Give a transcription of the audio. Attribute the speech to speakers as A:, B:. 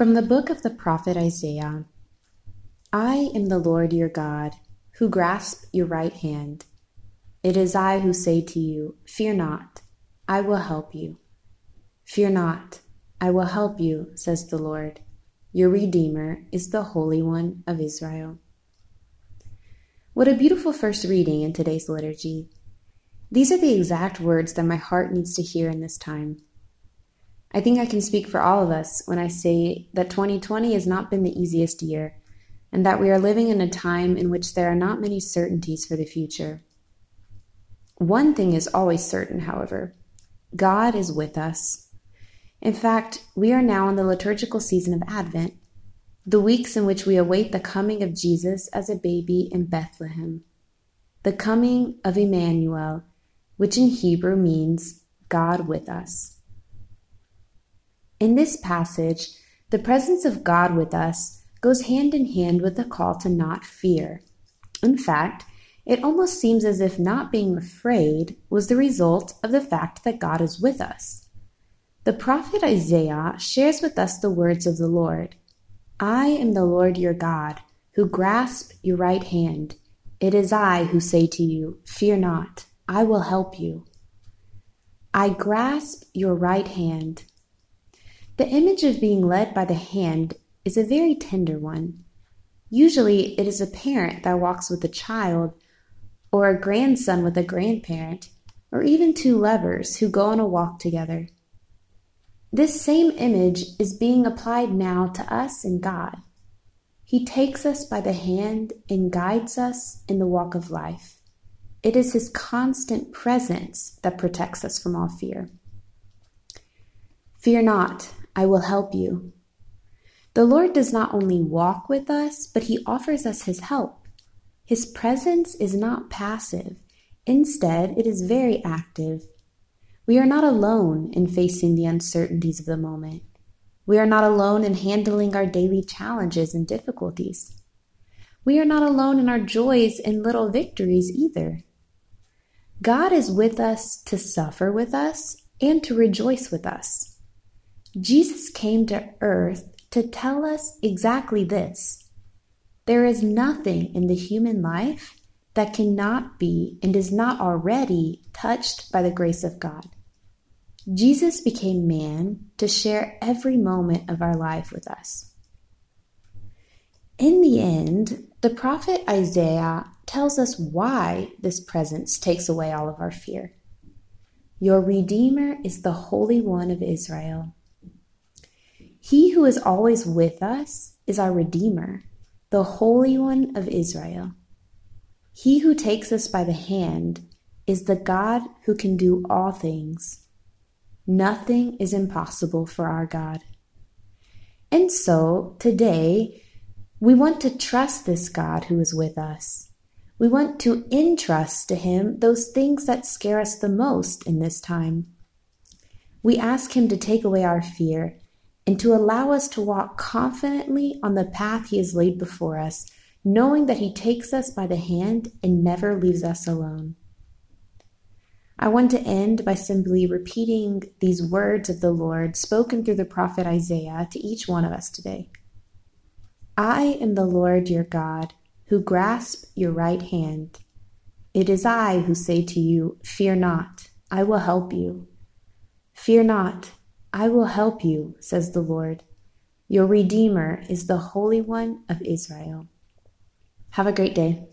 A: From the book of the prophet Isaiah I am the Lord your God, who grasp your right hand. It is I who say to you, Fear not, I will help you. Fear not, I will help you, says the Lord. Your Redeemer is the Holy One of Israel. What a beautiful first reading in today's liturgy. These are the exact words that my heart needs to hear in this time. I think I can speak for all of us when I say that 2020 has not been the easiest year, and that we are living in a time in which there are not many certainties for the future. One thing is always certain, however God is with us. In fact, we are now in the liturgical season of Advent, the weeks in which we await the coming of Jesus as a baby in Bethlehem, the coming of Emmanuel, which in Hebrew means God with us. In this passage, the presence of God with us goes hand in hand with the call to not fear. In fact, it almost seems as if not being afraid was the result of the fact that God is with us. The prophet Isaiah shares with us the words of the Lord I am the Lord your God, who grasp your right hand. It is I who say to you, Fear not, I will help you. I grasp your right hand. The image of being led by the hand is a very tender one. Usually, it is a parent that walks with a child, or a grandson with a grandparent, or even two lovers who go on a walk together. This same image is being applied now to us and God. He takes us by the hand and guides us in the walk of life. It is His constant presence that protects us from all fear. Fear not, I will help you. The Lord does not only walk with us, but He offers us His help. His presence is not passive, instead, it is very active. We are not alone in facing the uncertainties of the moment. We are not alone in handling our daily challenges and difficulties. We are not alone in our joys and little victories either. God is with us to suffer with us and to rejoice with us. Jesus came to earth to tell us exactly this. There is nothing in the human life that cannot be and is not already touched by the grace of God. Jesus became man to share every moment of our life with us. In the end, the prophet Isaiah tells us why this presence takes away all of our fear. Your Redeemer is the Holy One of Israel. He who is always with us is our Redeemer, the Holy One of Israel. He who takes us by the hand is the God who can do all things. Nothing is impossible for our God. And so, today, we want to trust this God who is with us. We want to entrust to Him those things that scare us the most in this time. We ask Him to take away our fear and to allow us to walk confidently on the path He has laid before us, knowing that He takes us by the hand and never leaves us alone. I want to end by simply repeating these words of the Lord spoken through the prophet Isaiah to each one of us today. I am the Lord your God, who grasp your right hand. It is I who say to you, Fear not, I will help you. Fear not, I will help you, says the Lord. Your Redeemer is the Holy One of Israel. Have a great day.